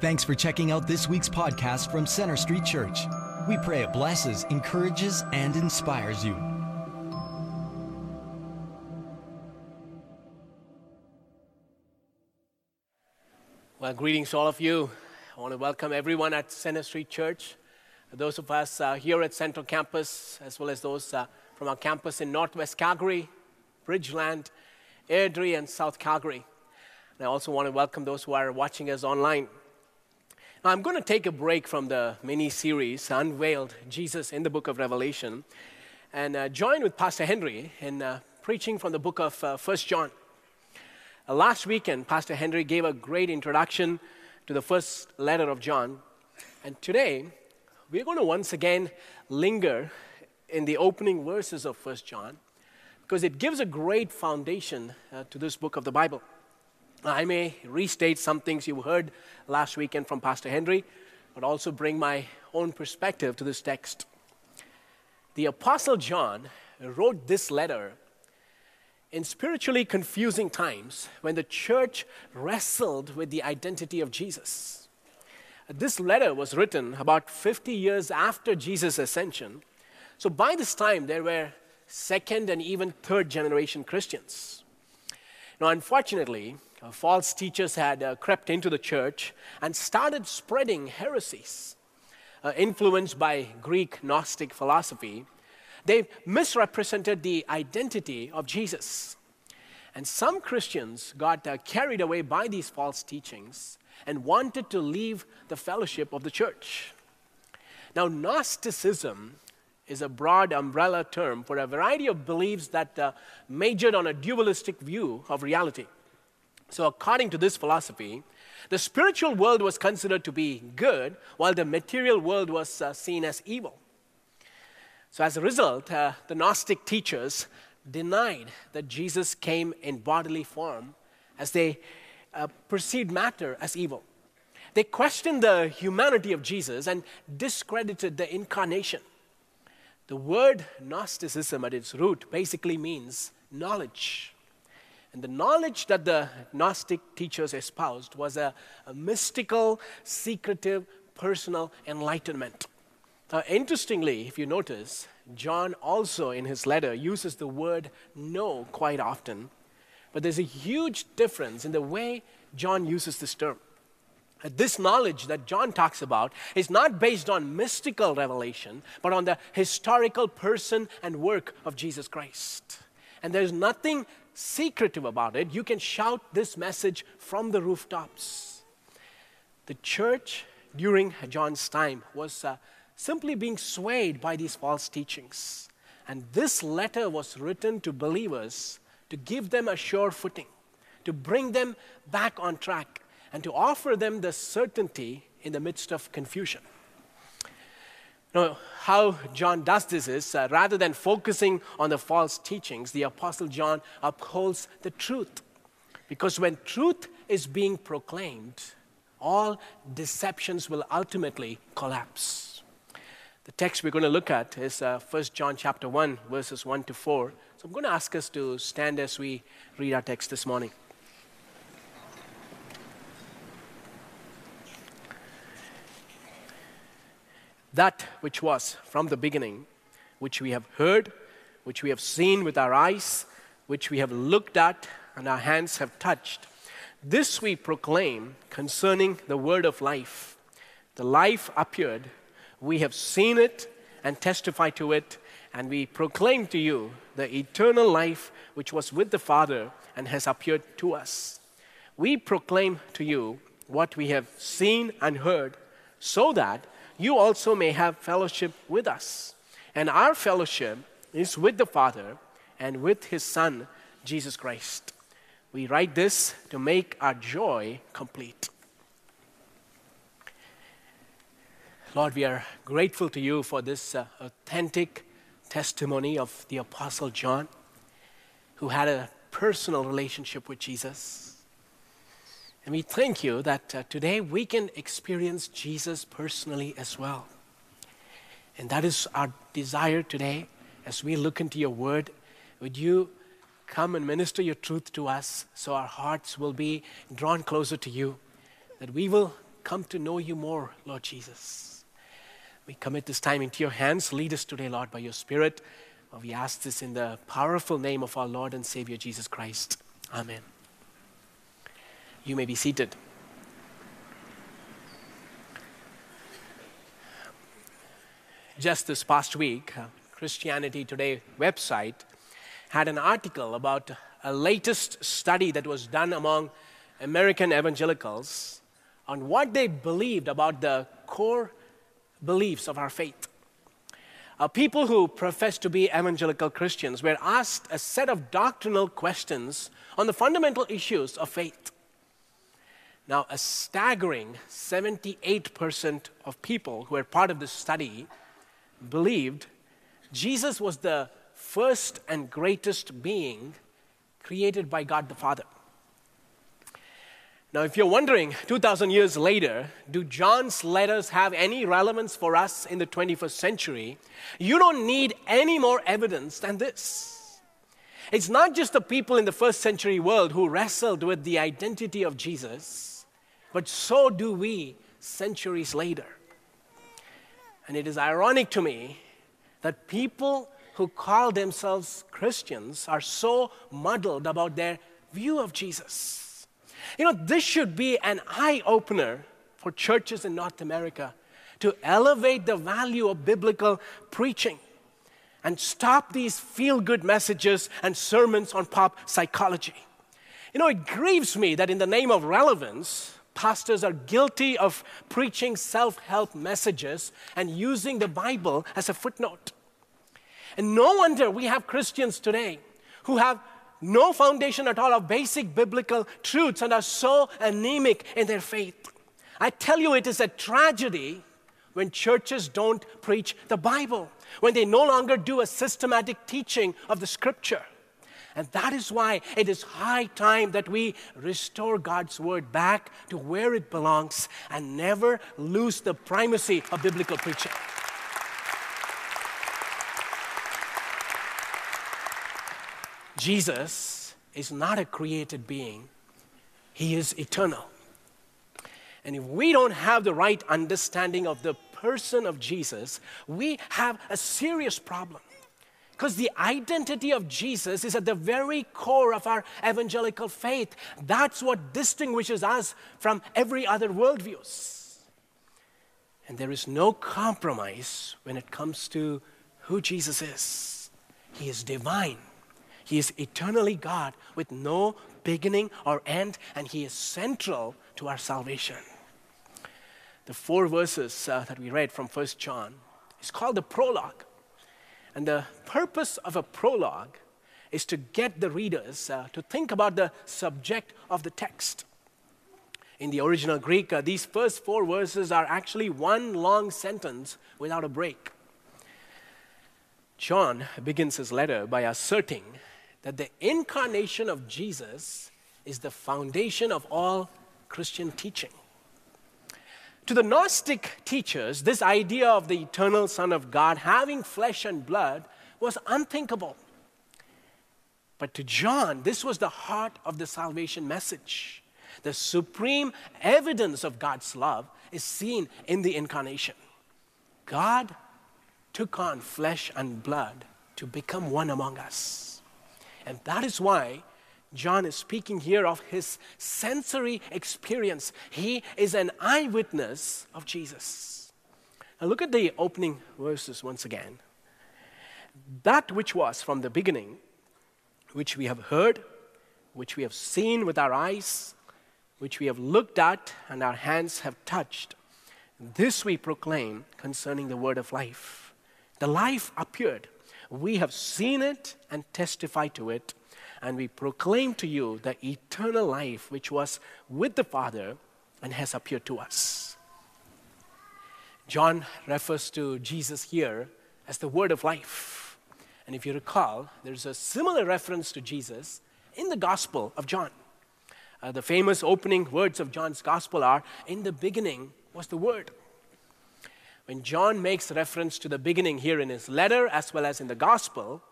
Thanks for checking out this week's podcast from Center Street Church. We pray it blesses, encourages, and inspires you. Well, greetings all of you. I want to welcome everyone at Center Street Church. Those of us uh, here at Central Campus, as well as those uh, from our campus in Northwest Calgary, Bridgeland, Airdrie, and South Calgary. And I also want to welcome those who are watching us online. Now, I'm going to take a break from the mini series, Unveiled Jesus in the Book of Revelation, and uh, join with Pastor Henry in uh, preaching from the book of uh, 1 John. Uh, last weekend, Pastor Henry gave a great introduction to the first letter of John. And today, we're going to once again linger in the opening verses of 1 John because it gives a great foundation uh, to this book of the Bible. I may restate some things you heard last weekend from Pastor Henry, but also bring my own perspective to this text. The Apostle John wrote this letter in spiritually confusing times when the church wrestled with the identity of Jesus. This letter was written about 50 years after Jesus' ascension. So by this time, there were second and even third generation Christians. Now, unfortunately, uh, false teachers had uh, crept into the church and started spreading heresies. Uh, influenced by Greek Gnostic philosophy, they misrepresented the identity of Jesus. And some Christians got uh, carried away by these false teachings and wanted to leave the fellowship of the church. Now, Gnosticism is a broad umbrella term for a variety of beliefs that uh, majored on a dualistic view of reality. So, according to this philosophy, the spiritual world was considered to be good, while the material world was uh, seen as evil. So, as a result, uh, the Gnostic teachers denied that Jesus came in bodily form as they uh, perceived matter as evil. They questioned the humanity of Jesus and discredited the incarnation. The word Gnosticism at its root basically means knowledge. And the knowledge that the Gnostic teachers espoused was a, a mystical, secretive, personal enlightenment. Uh, interestingly, if you notice, John also in his letter uses the word know quite often, but there's a huge difference in the way John uses this term. This knowledge that John talks about is not based on mystical revelation, but on the historical person and work of Jesus Christ. And there's nothing secretive about it. You can shout this message from the rooftops. The church during John's time was uh, simply being swayed by these false teachings. And this letter was written to believers to give them a sure footing, to bring them back on track, and to offer them the certainty in the midst of confusion. Now, how John does this is uh, rather than focusing on the false teachings, the Apostle John upholds the truth. Because when truth is being proclaimed, all deceptions will ultimately collapse. The text we're going to look at is uh, 1 John chapter 1, verses 1 to 4. So I'm going to ask us to stand as we read our text this morning. That which was from the beginning, which we have heard, which we have seen with our eyes, which we have looked at, and our hands have touched, this we proclaim concerning the word of life. The life appeared we have seen it and testify to it, and we proclaim to you the eternal life which was with the Father and has appeared to us. We proclaim to you what we have seen and heard, so that you also may have fellowship with us. And our fellowship is with the Father and with His Son, Jesus Christ. We write this to make our joy complete. Lord, we are grateful to you for this uh, authentic testimony of the Apostle John, who had a personal relationship with Jesus. And we thank you that uh, today we can experience Jesus personally as well. And that is our desire today as we look into your word. Would you come and minister your truth to us so our hearts will be drawn closer to you, that we will come to know you more, Lord Jesus. We commit this time into your hands. Lead us today, Lord, by your Spirit. We ask this in the powerful name of our Lord and Savior Jesus Christ. Amen. You may be seated. Just this past week, uh, Christianity Today website had an article about a latest study that was done among American evangelicals on what they believed about the core beliefs of our faith. Uh, people who profess to be evangelical Christians were asked a set of doctrinal questions on the fundamental issues of faith. Now, a staggering 78% of people who were part of this study believed Jesus was the first and greatest being created by God the Father. Now, if you're wondering, 2,000 years later, do John's letters have any relevance for us in the 21st century? You don't need any more evidence than this. It's not just the people in the first century world who wrestled with the identity of Jesus, but so do we centuries later. And it is ironic to me that people who call themselves Christians are so muddled about their view of Jesus. You know, this should be an eye opener for churches in North America to elevate the value of biblical preaching and stop these feel good messages and sermons on pop psychology. You know, it grieves me that in the name of relevance, pastors are guilty of preaching self help messages and using the Bible as a footnote. And no wonder we have Christians today who have no foundation at all of basic biblical truths and are so anemic in their faith. I tell you, it is a tragedy when churches don't preach the Bible, when they no longer do a systematic teaching of the scripture. And that is why it is high time that we restore God's word back to where it belongs and never lose the primacy of biblical preaching. Jesus is not a created being, He is eternal. And if we don't have the right understanding of the person of Jesus, we have a serious problem. Because the identity of Jesus is at the very core of our evangelical faith. That's what distinguishes us from every other worldviews. And there is no compromise when it comes to who Jesus is. He is divine, he is eternally God with no beginning or end, and He is central to our salvation. The four verses uh, that we read from 1 John is called the prologue. And the purpose of a prologue is to get the readers uh, to think about the subject of the text. In the original Greek, uh, these first four verses are actually one long sentence without a break. John begins his letter by asserting that the incarnation of Jesus is the foundation of all Christian teaching. To the Gnostic teachers, this idea of the eternal Son of God having flesh and blood was unthinkable. But to John, this was the heart of the salvation message. The supreme evidence of God's love is seen in the incarnation. God took on flesh and blood to become one among us. And that is why John is speaking here of his sensory experience. He is an eyewitness of Jesus. Now look at the opening verses once again. That which was from the beginning, which we have heard, which we have seen with our eyes, which we have looked at and our hands have touched, this we proclaim concerning the word of life. The life appeared we have seen it and testify to it, and we proclaim to you the eternal life which was with the Father and has appeared to us. John refers to Jesus here as the word of life. And if you recall, there's a similar reference to Jesus in the Gospel of John. Uh, the famous opening words of John's Gospel are In the beginning was the Word when John makes reference to the beginning here in his letter as well as in the gospel,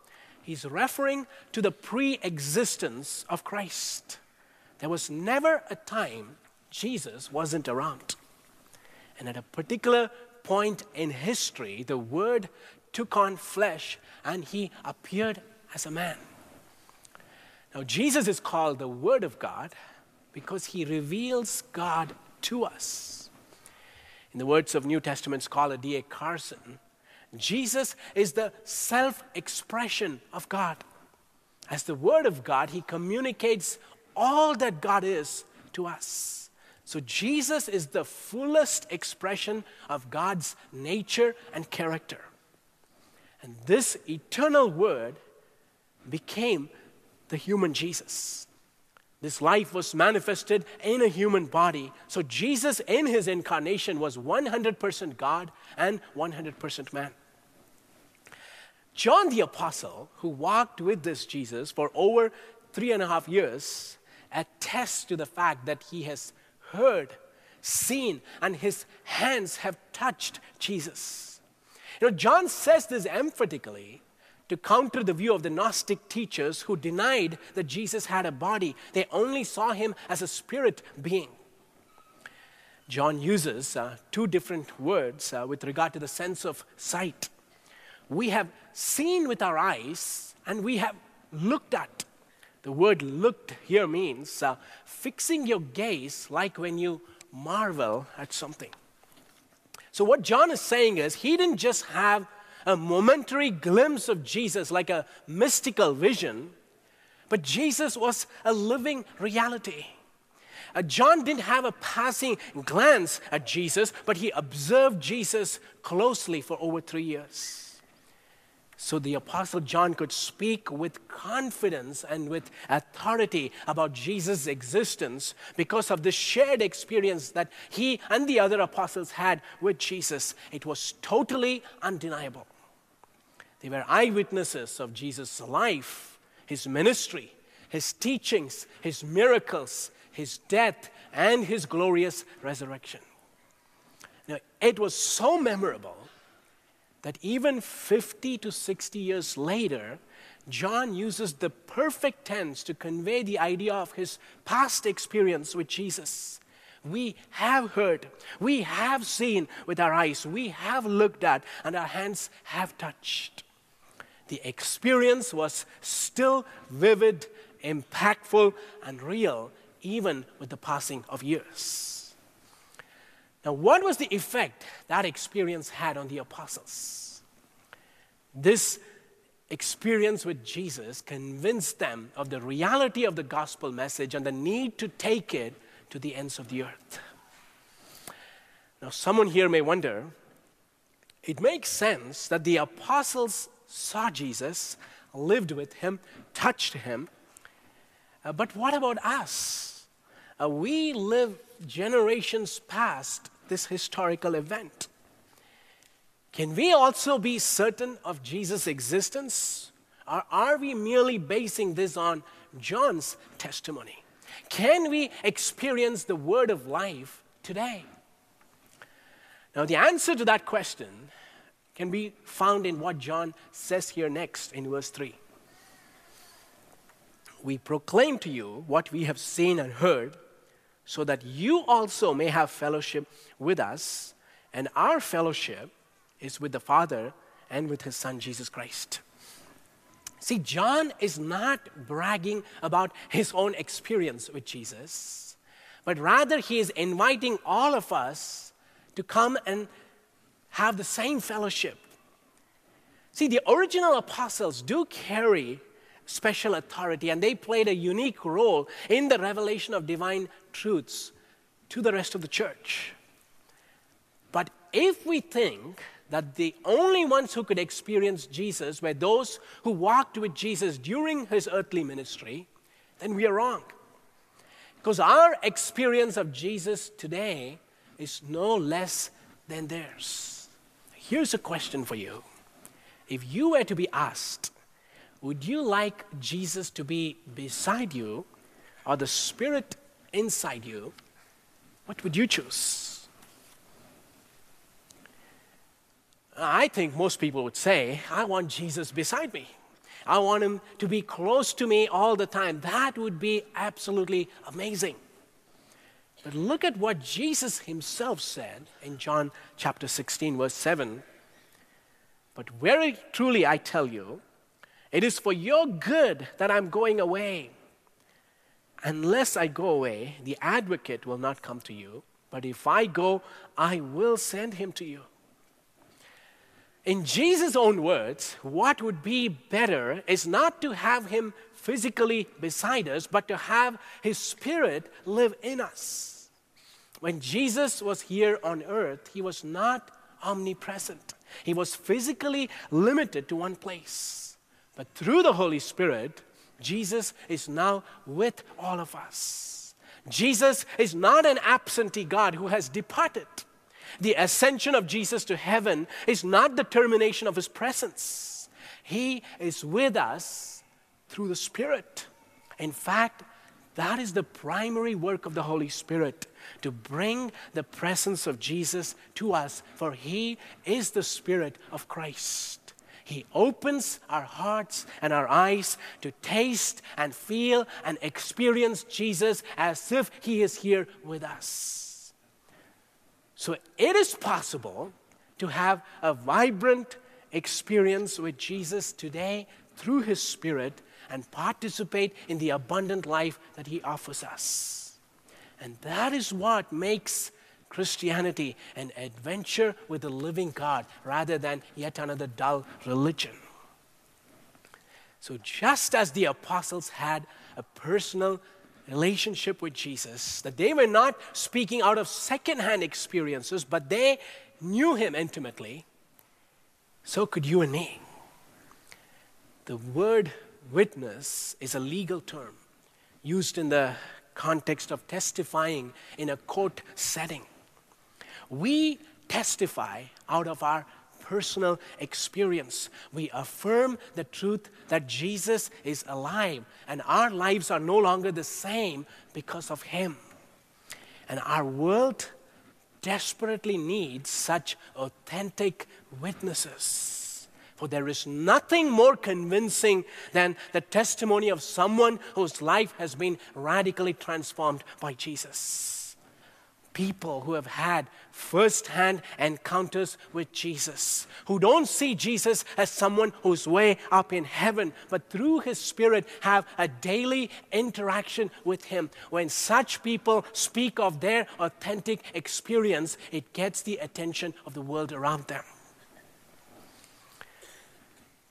he's referring to the pre existence of Christ. There was never a time Jesus wasn't around. And at a particular point in history, the Word took on flesh and he appeared as a man. Now, Jesus is called the Word of God because he reveals God to us. In the words of New Testament scholar D.A. Carson, Jesus is the self expression of God. As the Word of God, He communicates all that God is to us. So, Jesus is the fullest expression of God's nature and character. And this eternal Word became the human Jesus. This life was manifested in a human body. So, Jesus, in his incarnation, was 100% God and 100% man. John the Apostle, who walked with this Jesus for over three and a half years, attests to the fact that he has heard, seen, and his hands have touched Jesus. You know, John says this emphatically to counter the view of the Gnostic teachers who denied that Jesus had a body. They only saw him as a spirit being. John uses uh, two different words uh, with regard to the sense of sight we have seen with our eyes and we have looked at. The word looked here means uh, fixing your gaze like when you marvel at something. So, what John is saying is, he didn't just have a momentary glimpse of Jesus like a mystical vision, but Jesus was a living reality. Uh, John didn't have a passing glance at Jesus, but he observed Jesus closely for over three years. So the Apostle John could speak with confidence and with authority about Jesus' existence because of the shared experience that he and the other apostles had with Jesus. It was totally undeniable. They were eyewitnesses of Jesus' life, his ministry, his teachings, his miracles, his death, and his glorious resurrection. Now, it was so memorable that even 50 to 60 years later, John uses the perfect tense to convey the idea of his past experience with Jesus. We have heard, we have seen with our eyes, we have looked at, and our hands have touched. The experience was still vivid, impactful, and real, even with the passing of years. Now, what was the effect that experience had on the apostles? This experience with Jesus convinced them of the reality of the gospel message and the need to take it to the ends of the earth. Now, someone here may wonder it makes sense that the apostles saw Jesus, lived with him, touched him, uh, but what about us? Uh, we live generations past this historical event. Can we also be certain of Jesus' existence? Or are we merely basing this on John's testimony? Can we experience the word of life today? Now, the answer to that question can be found in what John says here next in verse 3. We proclaim to you what we have seen and heard so that you also may have fellowship with us. And our fellowship is with the Father and with his Son, Jesus Christ. See, John is not bragging about his own experience with Jesus, but rather he is inviting all of us to come and have the same fellowship. See, the original apostles do carry special authority, and they played a unique role in the revelation of divine truths to the rest of the church. But if we think that the only ones who could experience Jesus were those who walked with Jesus during his earthly ministry, then we are wrong. Because our experience of Jesus today is no less than theirs. Here's a question for you. If you were to be asked, would you like Jesus to be beside you or the Spirit inside you? What would you choose? I think most people would say, I want Jesus beside me. I want him to be close to me all the time. That would be absolutely amazing. But look at what Jesus himself said in John chapter 16, verse 7. But very truly I tell you, it is for your good that I'm going away. Unless I go away, the advocate will not come to you. But if I go, I will send him to you. In Jesus' own words, what would be better is not to have him physically beside us, but to have his spirit live in us. When Jesus was here on earth, he was not omnipresent, he was physically limited to one place. But through the Holy Spirit, Jesus is now with all of us. Jesus is not an absentee God who has departed. The ascension of Jesus to heaven is not the termination of his presence. He is with us through the Spirit. In fact, that is the primary work of the Holy Spirit to bring the presence of Jesus to us, for He is the Spirit of Christ. He opens our hearts and our eyes to taste and feel and experience Jesus as if He is here with us. So it is possible to have a vibrant experience with Jesus today through His Spirit and participate in the abundant life that He offers us. And that is what makes Christianity an adventure with the living God rather than yet another dull religion. So, just as the apostles had a personal relationship with Jesus, that they were not speaking out of secondhand experiences, but they knew him intimately, so could you and me. The word witness is a legal term used in the context of testifying in a court setting. We testify out of our personal experience. We affirm the truth that Jesus is alive and our lives are no longer the same because of Him. And our world desperately needs such authentic witnesses. For there is nothing more convincing than the testimony of someone whose life has been radically transformed by Jesus people who have had first hand encounters with Jesus, who don't see Jesus as someone who's way up in heaven, but through his Spirit have a daily interaction with him. When such people speak of their authentic experience, it gets the attention of the world around them.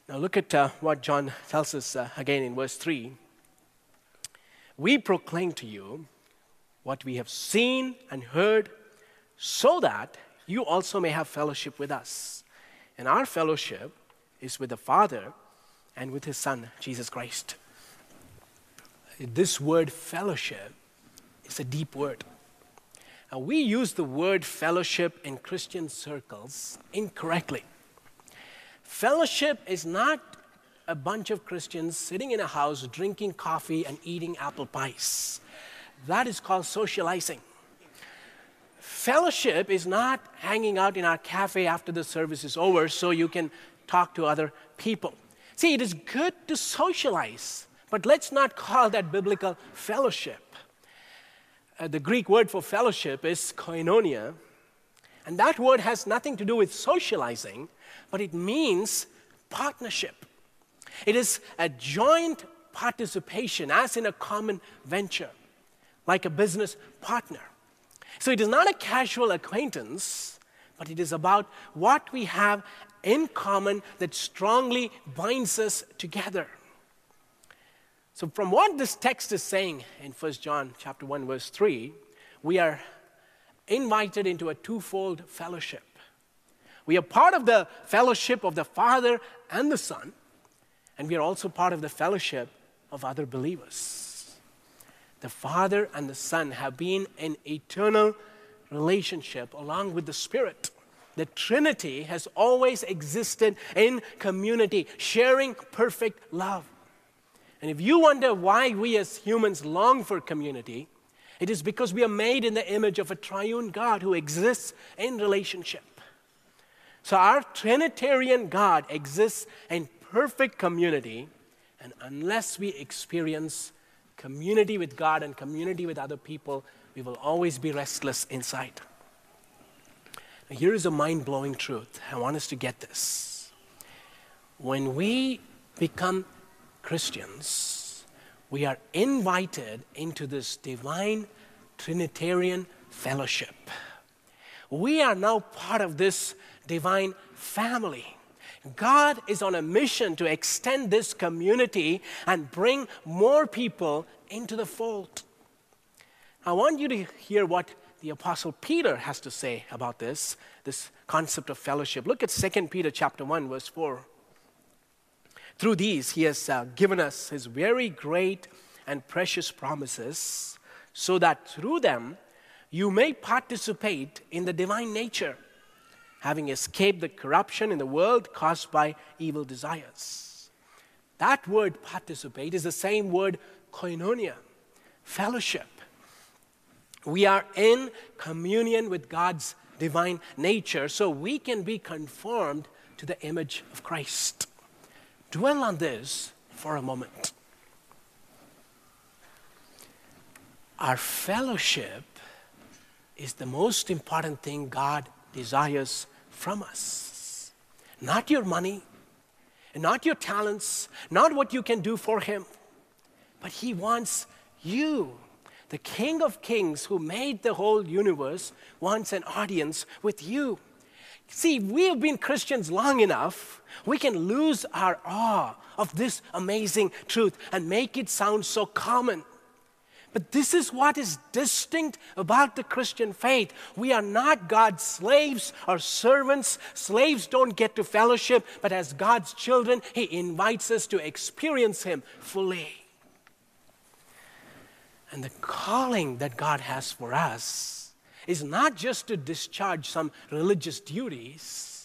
Now, look at uh, what John tells us uh, again in verse 3. We proclaim to you what we have seen and heard, so that you also may have fellowship with us. And our fellowship is with the Father and with His Son, Jesus Christ. This word fellowship is a deep word. Now, we use the word fellowship in Christian circles incorrectly. Fellowship is not a bunch of Christians sitting in a house drinking coffee and eating apple pies. That is called socializing. Fellowship is not hanging out in our cafe after the service is over so you can talk to other people. See, it is good to socialize, but let's not call that biblical fellowship. Uh, the Greek word for fellowship is koinonia, and that word has nothing to do with socializing, but it means partnership. It is a joint participation, as in a common venture like a business partner. So it is not a casual acquaintance, but it is about what we have in common that strongly binds us together. So from what this text is saying in 1 John chapter 1 verse 3, we are invited into a twofold fellowship. We are part of the fellowship of the Father and the Son, and we are also part of the fellowship of other believers the Father and the Son have been in eternal relationship along with the Spirit. The Trinity has always existed in community, sharing perfect love. And if you wonder why we as humans long for community, it is because we are made in the image of a triune God who exists in relationship. So our Trinitarian God exists in perfect community, and unless we experience community with God and community with other people, we will always be restless inside. Now, here is a mind blowing truth. I want us to get this. When we become Christians, we are invited into this divine Trinitarian fellowship. We are now part of this divine family. God is on a mission to extend this community and bring more people into the fold. I want you to hear what the apostle Peter has to say about this, this concept of fellowship. Look at 2 Peter chapter 1 verse 4. Through these he has uh, given us his very great and precious promises so that through them you may participate in the divine nature having escaped the corruption in the world caused by evil desires. That word participate is the same word koinonia, fellowship. We are in communion with God's divine nature, so we can be conformed to the image of Christ. Dwell on this for a moment. Our fellowship is the most important thing God desires from us. Not your money, not your talents, not what you can do for Him, but He wants you. The King of Kings, who made the whole universe, wants an audience with you. See, we have been Christians long enough, we can lose our awe of this amazing truth and make it sound so common. But this is what is distinct about the Christian faith. We are not God's slaves or servants. Slaves don't get to fellowship, but as God's children, He invites us to experience Him fully. And the calling that God has for us is not just to discharge some religious duties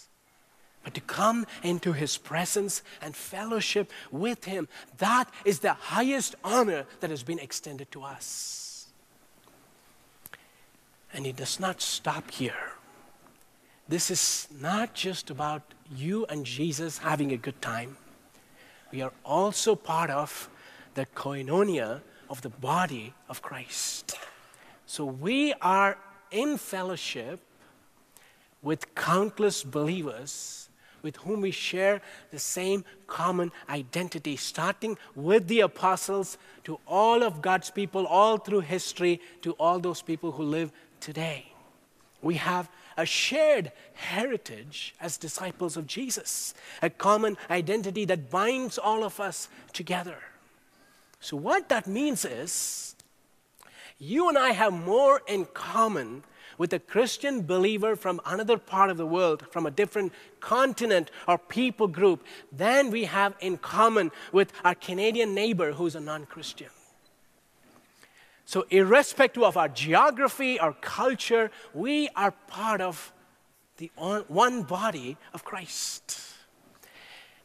but to come into his presence and fellowship with him. That is the highest honor that has been extended to us. And it does not stop here. This is not just about you and Jesus having a good time. We are also part of the koinonia of the body of Christ. So we are in fellowship with countless believers with whom we share the same common identity, starting with the apostles to all of God's people, all through history, to all those people who live today. We have a shared heritage as disciples of Jesus, a common identity that binds all of us together. So, what that means is you and I have more in common with a Christian believer from another part of the world, from a different continent or people group, than we have in common with our Canadian neighbor who's a non Christian. So, irrespective of our geography, our culture, we are part of the one body of Christ.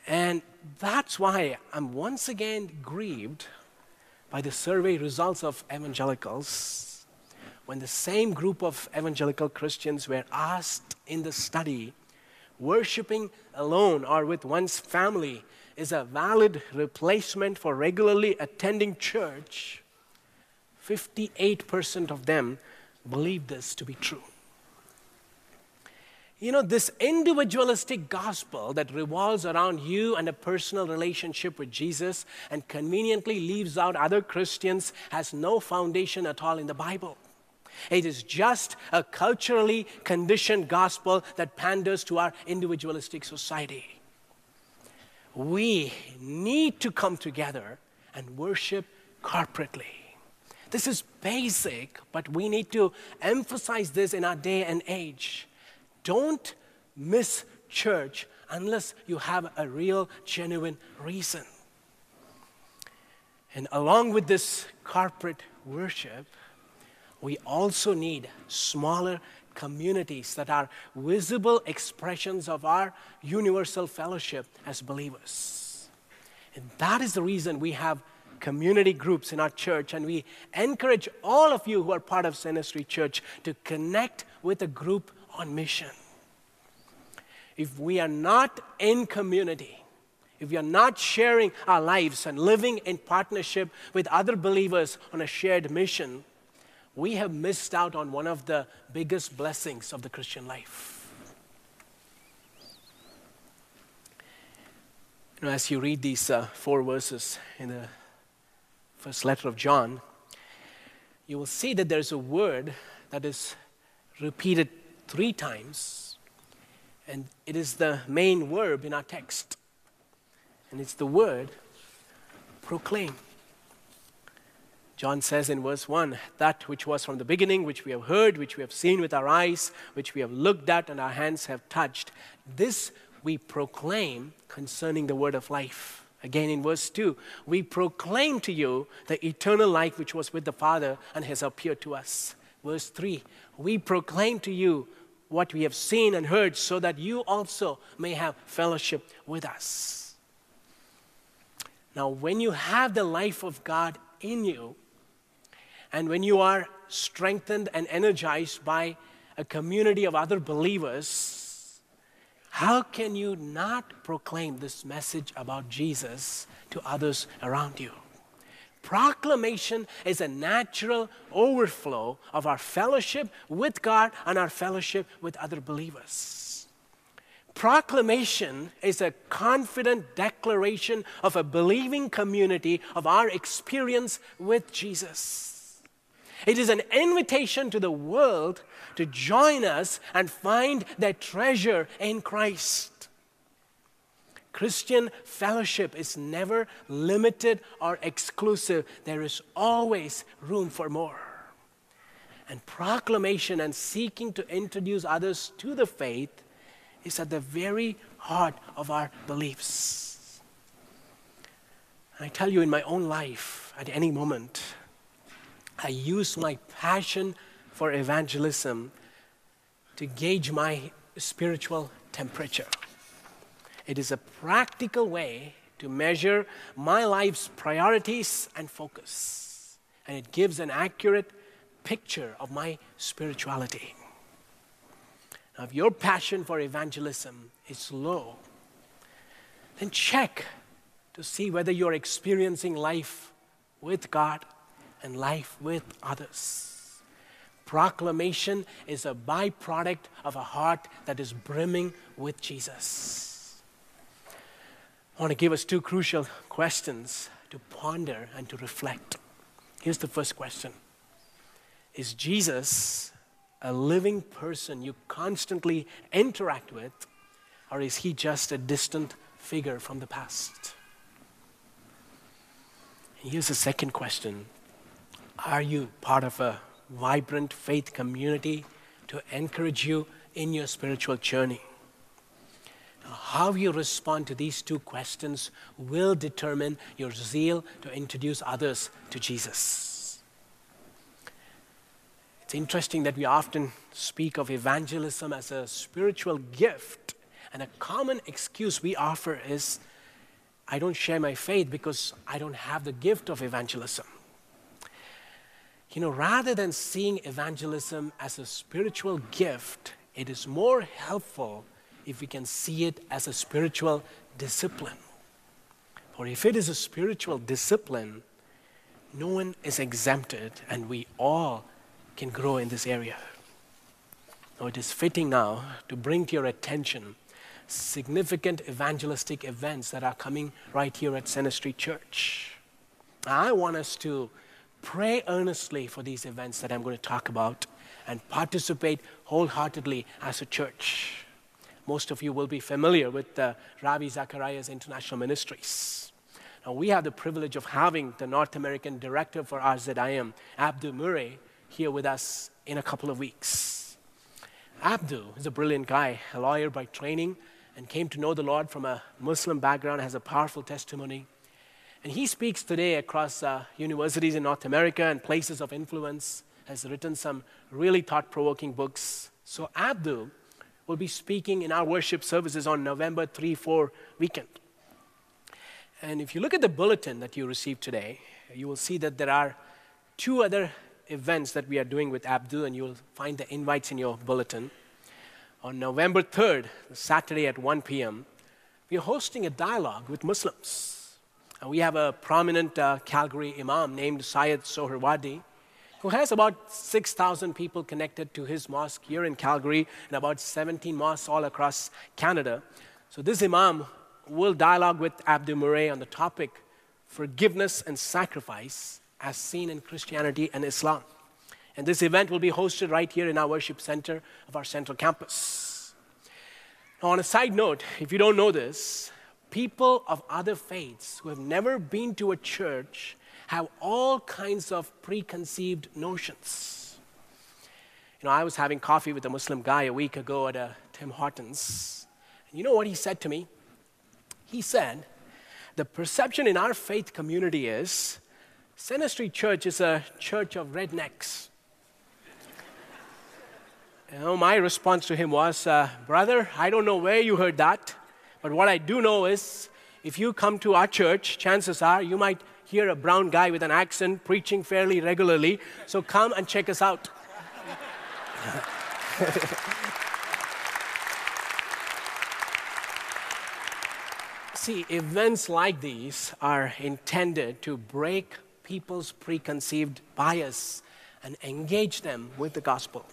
And that's why I'm once again grieved by the survey results of evangelicals when the same group of evangelical Christians were asked in the study, worshiping alone or with one's family is a valid replacement for regularly attending church, 58% of them believed this to be true. You know, this individualistic gospel that revolves around you and a personal relationship with Jesus and conveniently leaves out other Christians has no foundation at all in the Bible. It is just a culturally conditioned gospel that panders to our individualistic society. We need to come together and worship corporately. This is basic, but we need to emphasize this in our day and age. Don't miss church unless you have a real, genuine reason. And along with this corporate worship, we also need smaller communities that are visible expressions of our universal fellowship as believers. And that is the reason we have community groups in our church, and we encourage all of you who are part of Street Church to connect with a group on mission. If we are not in community, if we are not sharing our lives and living in partnership with other believers on a shared mission, we have missed out on one of the biggest blessings of the Christian life. You know, as you read these uh, four verses in the first letter of John, you will see that there's a word that is repeated three times, and it is the main verb in our text. And it's the word proclaim. John says in verse 1 that which was from the beginning, which we have heard, which we have seen with our eyes, which we have looked at and our hands have touched, this we proclaim concerning the word of life. Again in verse 2, we proclaim to you the eternal life which was with the Father and has appeared to us. Verse 3, we proclaim to you what we have seen and heard so that you also may have fellowship with us. Now, when you have the life of God in you, and when you are strengthened and energized by a community of other believers, how can you not proclaim this message about Jesus to others around you? Proclamation is a natural overflow of our fellowship with God and our fellowship with other believers. Proclamation is a confident declaration of a believing community of our experience with Jesus. It is an invitation to the world to join us and find their treasure in Christ. Christian fellowship is never limited or exclusive, there is always room for more. And proclamation and seeking to introduce others to the faith is at the very heart of our beliefs. I tell you, in my own life, at any moment, I use my passion for evangelism to gauge my spiritual temperature. It is a practical way to measure my life's priorities and focus, and it gives an accurate picture of my spirituality. Now, if your passion for evangelism is low, then check to see whether you're experiencing life with God and life with others. Proclamation is a byproduct of a heart that is brimming with Jesus. I want to give us two crucial questions to ponder and to reflect. Here's the first question Is Jesus a living person you constantly interact with, or is he just a distant figure from the past? Here's the second question are you part of a vibrant faith community to encourage you in your spiritual journey? How you respond to these two questions will determine your zeal to introduce others to Jesus. It's interesting that we often speak of evangelism as a spiritual gift, and a common excuse we offer is I don't share my faith because I don't have the gift of evangelism. You know, rather than seeing evangelism as a spiritual gift, it is more helpful if we can see it as a spiritual discipline. For if it is a spiritual discipline, no one is exempted, and we all can grow in this area. Now, it is fitting now to bring to your attention significant evangelistic events that are coming right here at Center Street Church. I want us to pray earnestly for these events that I'm going to talk about and participate wholeheartedly as a church. Most of you will be familiar with uh, Ravi International Ministries. Now, we have the privilege of having the North American director for RZIM, Abdu Murray, here with us in a couple of weeks. Abdu is a brilliant guy, a lawyer by training, and came to know the Lord from a Muslim background, has a powerful testimony. And he speaks today across uh, universities in North America and places of influence, has written some really thought provoking books. So, Abdu will be speaking in our worship services on November 3 4 weekend. And if you look at the bulletin that you received today, you will see that there are two other events that we are doing with Abdu, and you will find the invites in your bulletin. On November 3rd, Saturday at 1 p.m., we are hosting a dialogue with Muslims. We have a prominent uh, Calgary imam named Syed Soharwardy, who has about 6,000 people connected to his mosque here in Calgary and about 17 mosques all across Canada. So, this Imam will dialogue with Abdu Murray on the topic forgiveness and sacrifice as seen in Christianity and Islam. And this event will be hosted right here in our worship center of our central campus. Now, on a side note, if you don't know this, people of other faiths who have never been to a church have all kinds of preconceived notions. You know, I was having coffee with a Muslim guy a week ago at a Tim Hortons. And you know what he said to me? He said, The perception in our faith community is Center Street Church is a church of rednecks. You know, my response to him was, uh, Brother, I don't know where you heard that, but what I do know is if you come to our church, chances are you might hear a brown guy with an accent preaching fairly regularly. So come and check us out. See, events like these are intended to break people's preconceived bias and engage them with the gospel.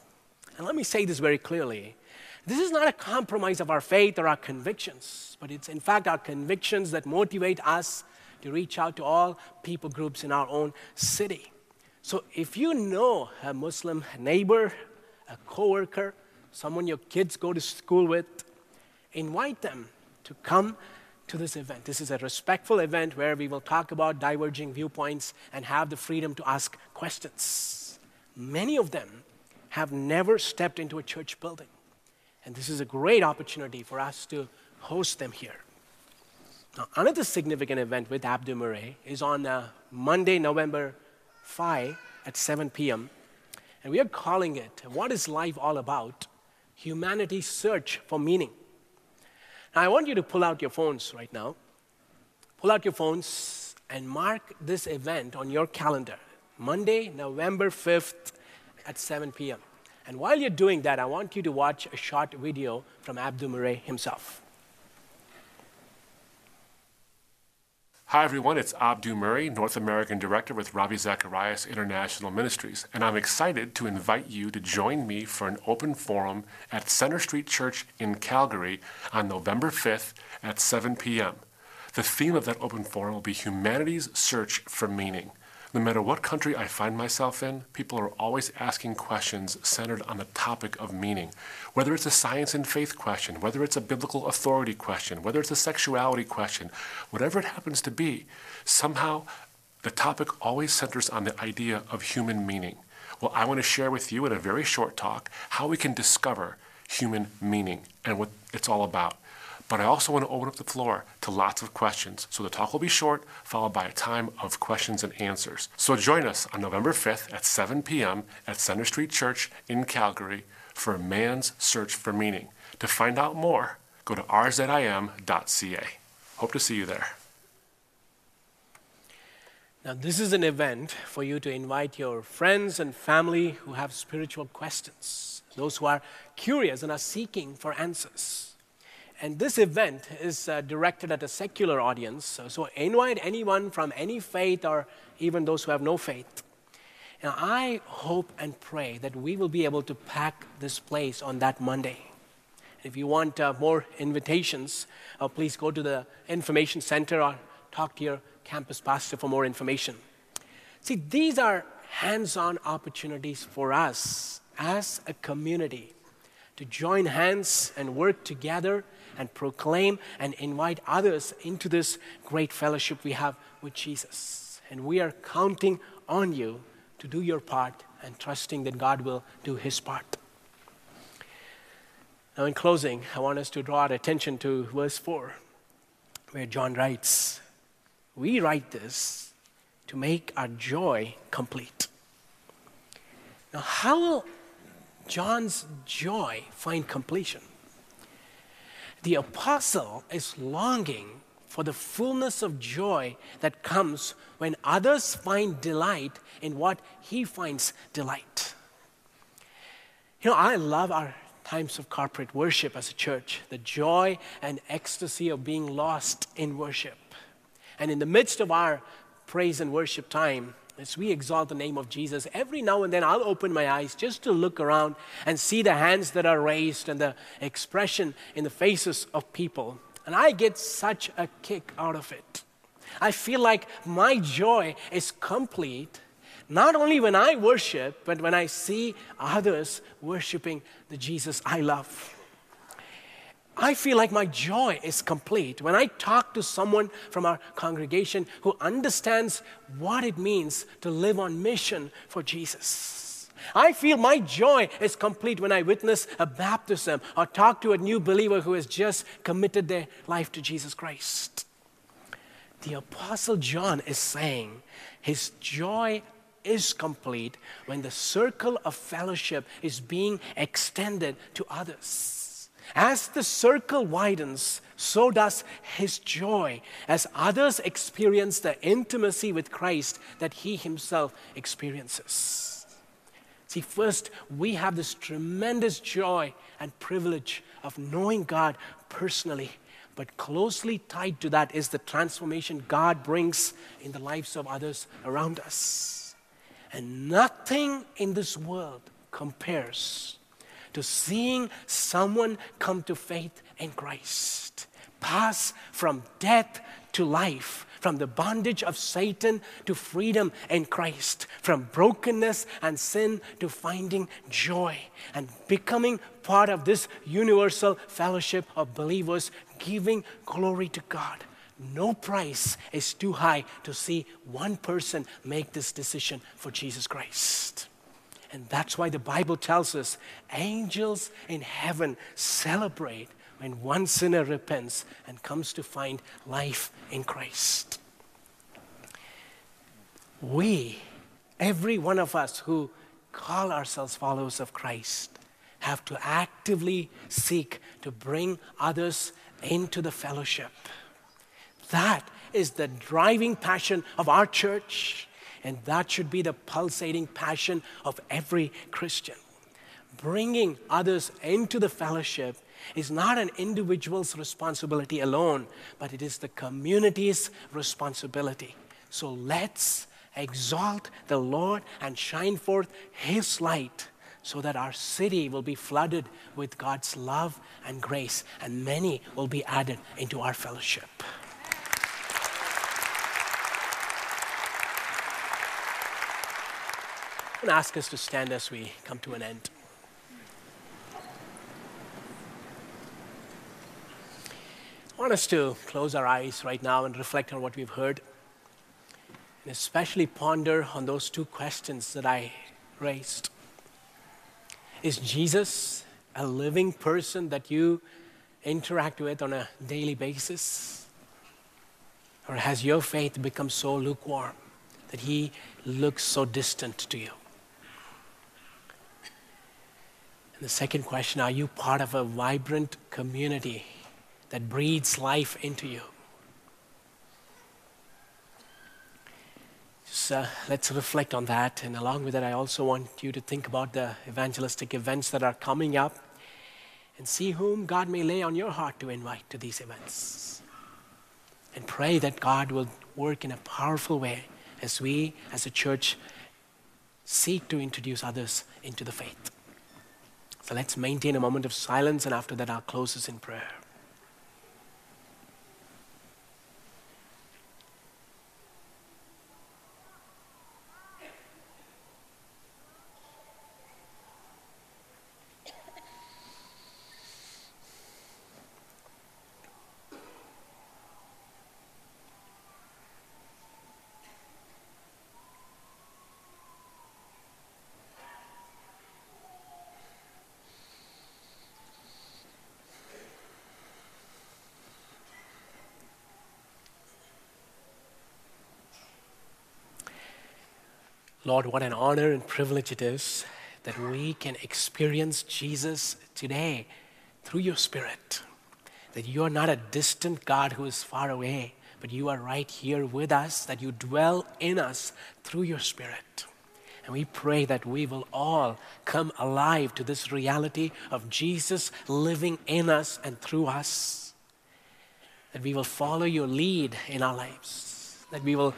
And let me say this very clearly. This is not a compromise of our faith or our convictions, but it's in fact our convictions that motivate us to reach out to all people groups in our own city. So if you know a Muslim neighbor, a coworker, someone your kids go to school with, invite them to come to this event. This is a respectful event where we will talk about diverging viewpoints and have the freedom to ask questions. Many of them have never stepped into a church building. And this is a great opportunity for us to host them here. Now, another significant event with Abdu Murray is on uh, Monday, November 5 at 7 p.m. And we are calling it, What is Life All About? Humanity's Search for Meaning. Now, I want you to pull out your phones right now. Pull out your phones and mark this event on your calendar Monday, November 5th at 7 p.m. And while you're doing that, I want you to watch a short video from Abdu Murray himself. Hi, everyone. It's Abdu Murray, North American Director with Ravi Zacharias International Ministries, and I'm excited to invite you to join me for an open forum at Center Street Church in Calgary on November 5th at 7 p.m. The theme of that open forum will be humanity's search for meaning. No matter what country I find myself in, people are always asking questions centered on the topic of meaning. Whether it's a science and faith question, whether it's a biblical authority question, whether it's a sexuality question, whatever it happens to be, somehow the topic always centers on the idea of human meaning. Well, I want to share with you in a very short talk how we can discover human meaning and what it's all about. But I also want to open up the floor to lots of questions. So the talk will be short, followed by a time of questions and answers. So join us on November 5th at 7 p.m. at Center Street Church in Calgary for man's search for meaning. To find out more, go to rzim.ca. Hope to see you there. Now, this is an event for you to invite your friends and family who have spiritual questions, those who are curious and are seeking for answers. And this event is uh, directed at a secular audience. So, so, invite anyone from any faith or even those who have no faith. And I hope and pray that we will be able to pack this place on that Monday. If you want uh, more invitations, uh, please go to the information center or talk to your campus pastor for more information. See, these are hands on opportunities for us as a community to join hands and work together and proclaim and invite others into this great fellowship we have with Jesus. And we are counting on you to do your part and trusting that God will do his part. Now, in closing, I want us to draw our attention to verse 4, where John writes, We write this to make our joy complete. Now, how will John's joy find completion? The apostle is longing for the fullness of joy that comes when others find delight in what he finds delight. You know, I love our times of corporate worship as a church, the joy and ecstasy of being lost in worship. And in the midst of our praise and worship time, as we exalt the name of Jesus, every now and then I'll open my eyes just to look around and see the hands that are raised and the expression in the faces of people. And I get such a kick out of it. I feel like my joy is complete not only when I worship, but when I see others worshiping the Jesus I love. I feel like my joy is complete when I talk to someone from our congregation who understands what it means to live on mission for Jesus. I feel my joy is complete when I witness a baptism or talk to a new believer who has just committed their life to Jesus Christ. The Apostle John is saying his joy is complete when the circle of fellowship is being extended to others. As the circle widens, so does his joy as others experience the intimacy with Christ that he himself experiences. See, first, we have this tremendous joy and privilege of knowing God personally, but closely tied to that is the transformation God brings in the lives of others around us. And nothing in this world compares to seeing someone come to faith in Christ, pass from death to life, from the bondage of Satan to freedom in Christ, from brokenness and sin to finding joy, and becoming part of this universal fellowship of believers giving glory to God. No price is too high to see one person make this decision for Jesus Christ. And that's why the Bible tells us angels in heaven celebrate when one sinner repents and comes to find life in Christ. We, every one of us who call ourselves followers of Christ, have to actively seek to bring others into the fellowship. That is the driving passion of our church and that should be the pulsating passion of every Christian. Bringing others into the fellowship is not an individual's responsibility alone, but it is the community's responsibility. So let's exalt the Lord and shine forth His light so that our city will be flooded with God's love and grace, and many will be added into our fellowship. To ask us to stand as we come to an end. I want us to close our eyes right now and reflect on what we've heard, and especially ponder on those two questions that I raised. Is Jesus a living person that you interact with on a daily basis? Or has your faith become so lukewarm that he looks so distant to you? The second question Are you part of a vibrant community that breathes life into you? So uh, let's reflect on that. And along with that, I also want you to think about the evangelistic events that are coming up and see whom God may lay on your heart to invite to these events. And pray that God will work in a powerful way as we, as a church, seek to introduce others into the faith. So let's maintain a moment of silence, and after that, I'll close us in prayer. Lord, what an honor and privilege it is that we can experience Jesus today through your Spirit. That you are not a distant God who is far away, but you are right here with us, that you dwell in us through your Spirit. And we pray that we will all come alive to this reality of Jesus living in us and through us. That we will follow your lead in our lives. That we will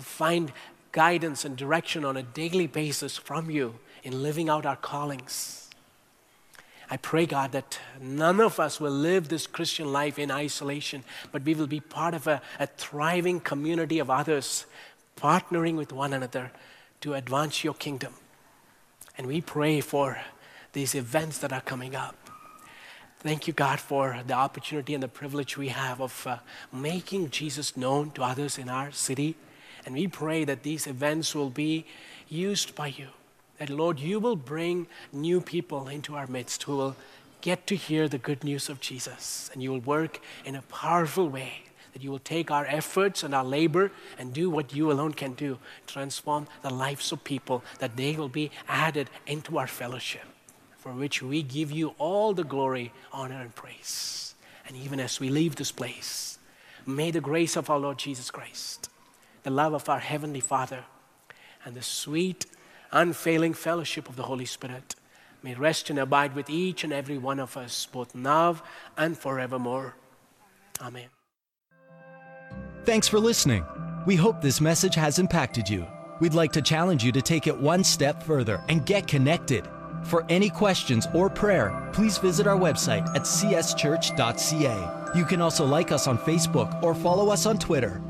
find guidance and direction on a daily basis from you in living out our callings. I pray, God, that none of us will live this Christian life in isolation, but we will be part of a, a thriving community of others, partnering with one another to advance your kingdom. And we pray for these events that are coming up. Thank you, God, for the opportunity and the privilege we have of uh, making Jesus known to others in our city. And we pray that these events will be used by you. That, Lord, you will bring new people into our midst who will get to hear the good news of Jesus. And you will work in a powerful way. That you will take our efforts and our labor and do what you alone can do transform the lives of people, that they will be added into our fellowship for which we give you all the glory, honor, and praise. And even as we leave this place, may the grace of our Lord Jesus Christ, the love of our Heavenly Father, and the sweet, unfailing fellowship of the Holy Spirit may rest and abide with each and every one of us, both now and forevermore. Amen. Thanks for listening. We hope this message has impacted you. We'd like to challenge you to take it one step further and get connected. For any questions or prayer, please visit our website at cschurch.ca. You can also like us on Facebook or follow us on Twitter.